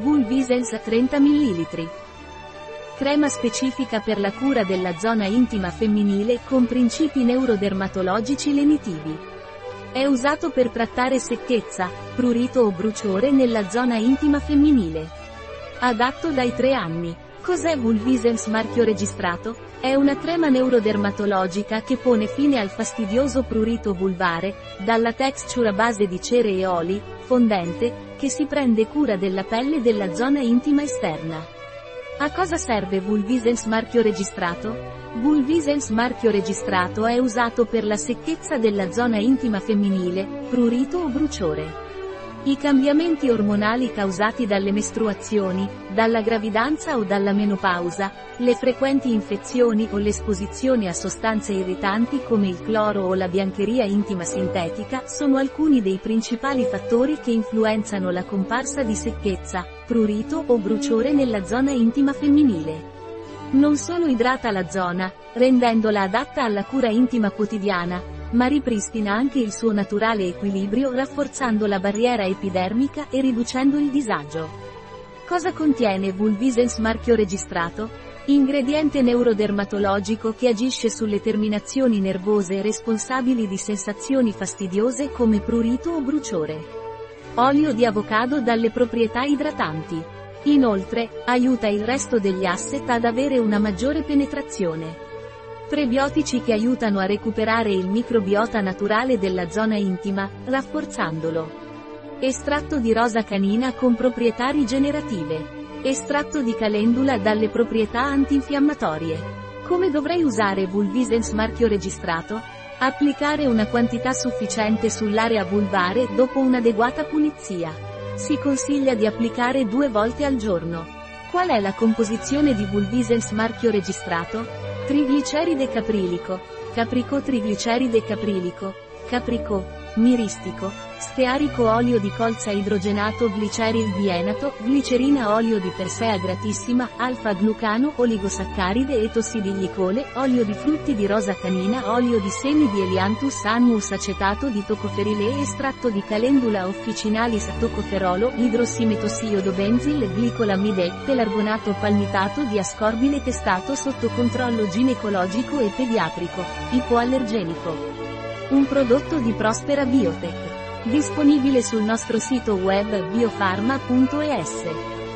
Vulvisens 30 ml. Crema specifica per la cura della zona intima femminile con principi neurodermatologici lenitivi. È usato per trattare secchezza, prurito o bruciore nella zona intima femminile. Adatto dai 3 anni. Cos'è Vulvisens marchio registrato? È una crema neurodermatologica che pone fine al fastidioso prurito vulvare, dalla texture a base di cere e oli, fondente, che si prende cura della pelle della zona intima esterna. A cosa serve Vulvisens marchio registrato? Vulvisens marchio registrato è usato per la secchezza della zona intima femminile, prurito o bruciore. I cambiamenti ormonali causati dalle mestruazioni, dalla gravidanza o dalla menopausa, le frequenti infezioni o l'esposizione a sostanze irritanti come il cloro o la biancheria intima sintetica sono alcuni dei principali fattori che influenzano la comparsa di secchezza, prurito o bruciore nella zona intima femminile. Non solo idrata la zona, rendendola adatta alla cura intima quotidiana, ma ripristina anche il suo naturale equilibrio rafforzando la barriera epidermica e riducendo il disagio. Cosa contiene Vulvisens marchio registrato? Ingrediente neurodermatologico che agisce sulle terminazioni nervose responsabili di sensazioni fastidiose come prurito o bruciore. Olio di avocado dalle proprietà idratanti. Inoltre, aiuta il resto degli asset ad avere una maggiore penetrazione. Prebiotici che aiutano a recuperare il microbiota naturale della zona intima, rafforzandolo. Estratto di rosa canina con proprietà rigenerative. Estratto di calendula dalle proprietà antinfiammatorie. Come dovrei usare Vulvisens marchio registrato? Applicare una quantità sufficiente sull'area vulvare dopo un'adeguata pulizia. Si consiglia di applicare due volte al giorno. Qual è la composizione di Vulvisens marchio registrato? Trigliceride caprilico, caprico trigliceride caprilico, caprico, miristico, stearico olio di colza idrogenato gliceril bienato, glicerina olio di persea gratissima, alfa-glucano oligosaccaride e tossidiglicole, olio di frutti di rosa canina olio di semi di Elianthus annus acetato di tocoferile estratto di calendula officinalis tocoferolo, idrossimetossiodo-benzil glicolamide, pelargonato palmitato di ascorbile testato sotto controllo ginecologico e pediatrico, ipoallergenico. Un prodotto di Prospera Biotech. Disponibile sul nostro sito web biofarma.es.